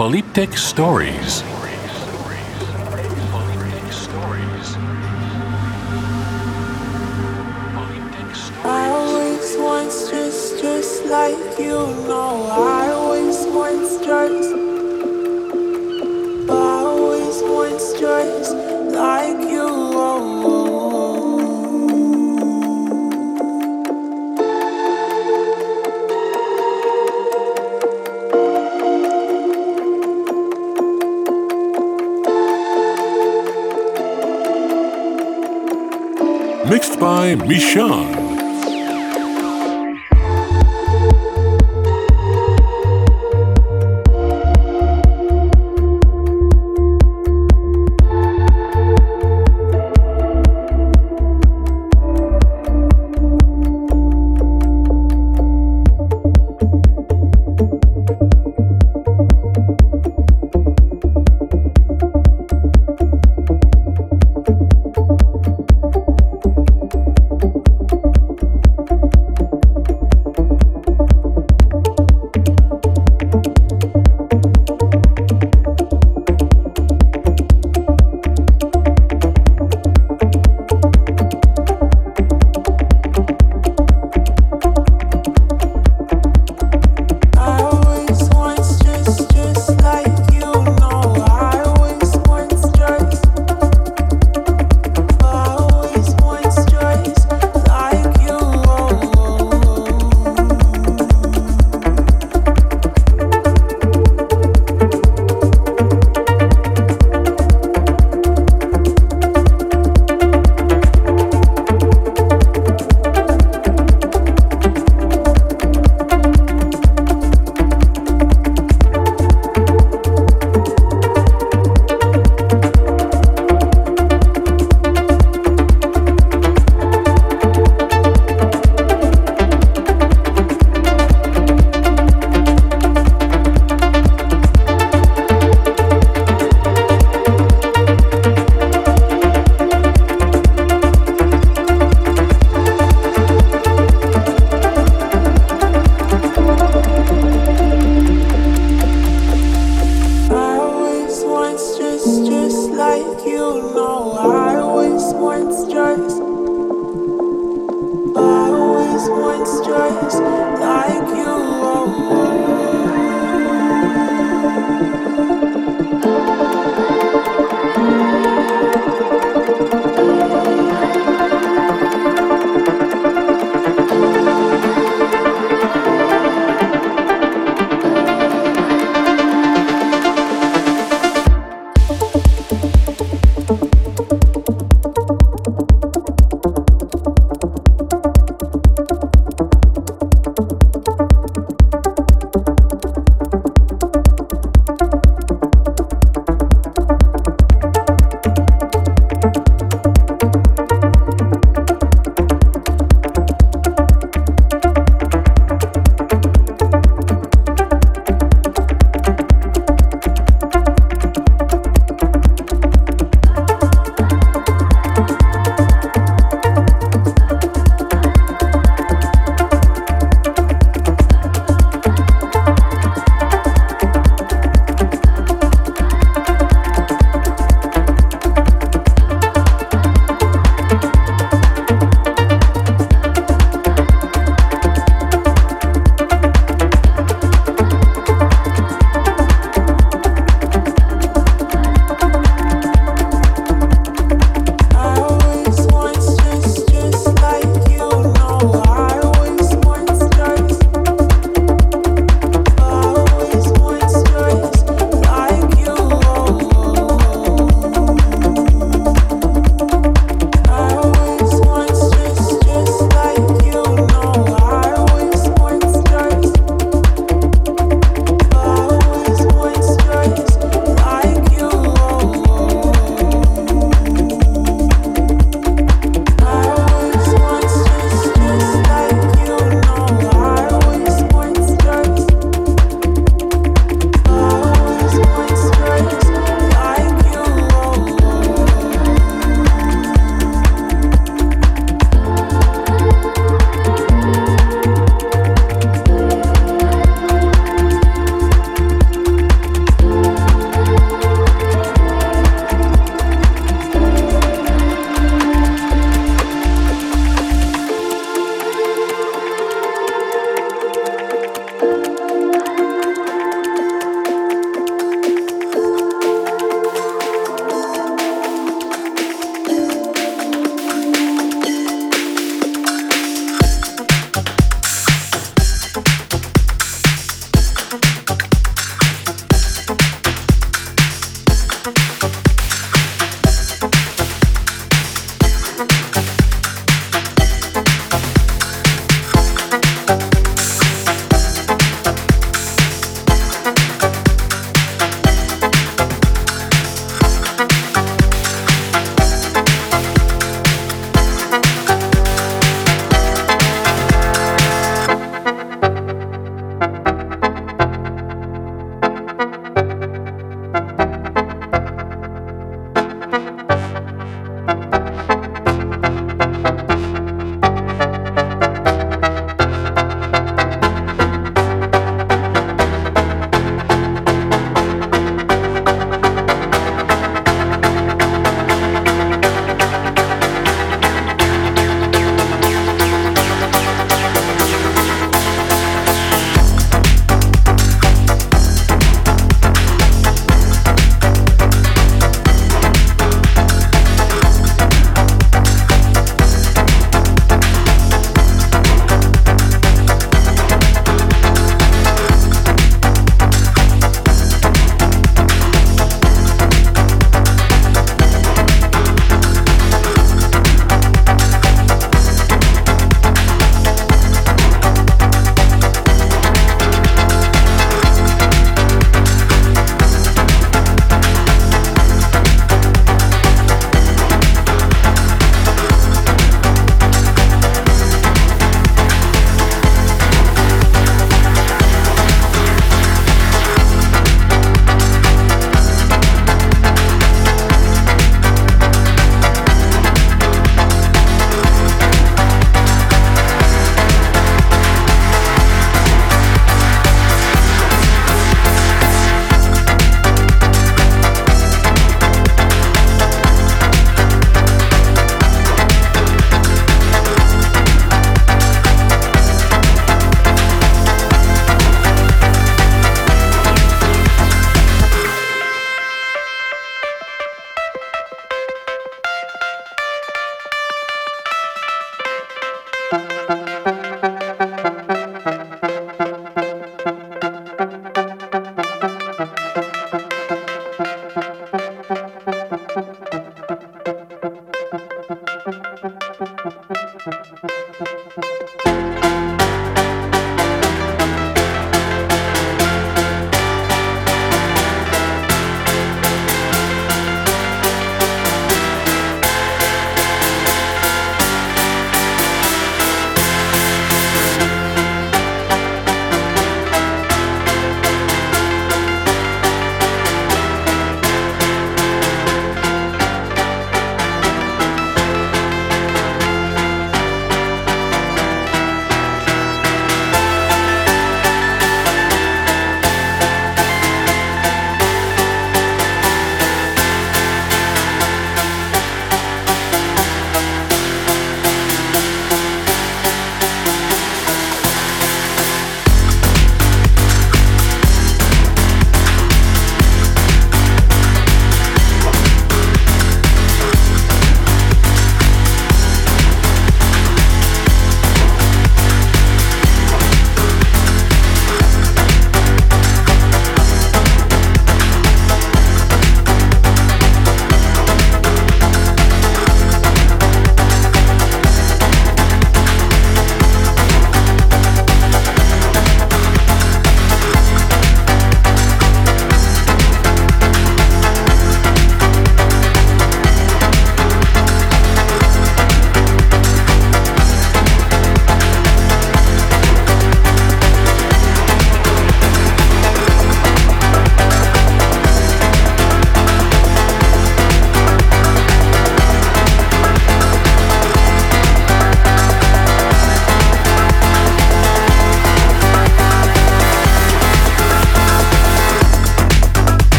Polyptych Stories. I always want stress, just like you know. I always want. I always want like you. Mixed by Michon.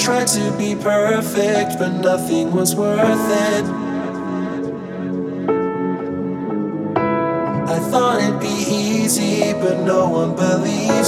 Tried to be perfect, but nothing was worth it. I thought it'd be easy, but no one believes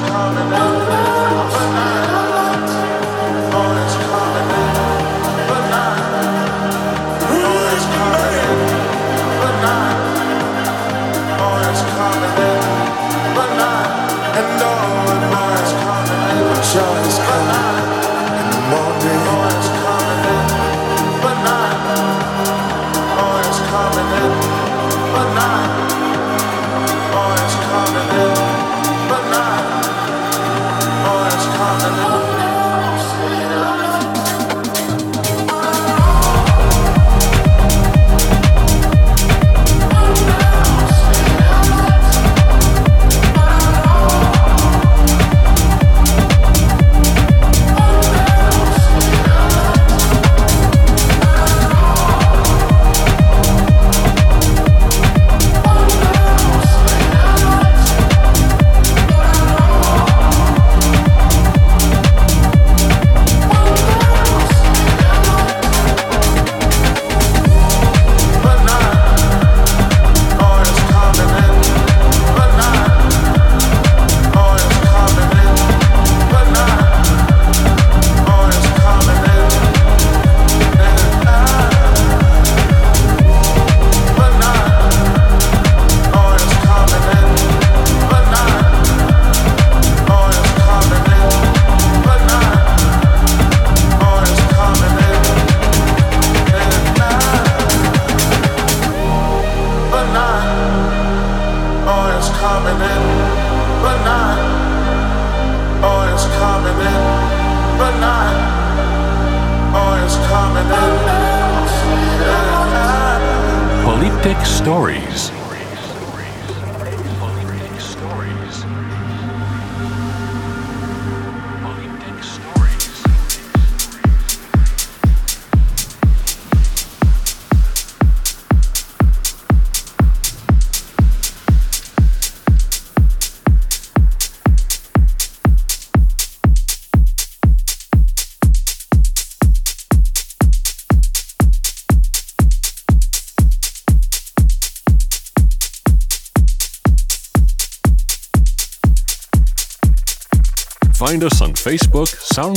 Polyptych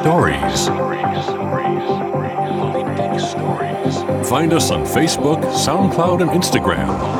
Stories. Find us on Facebook, SoundCloud, and Instagram.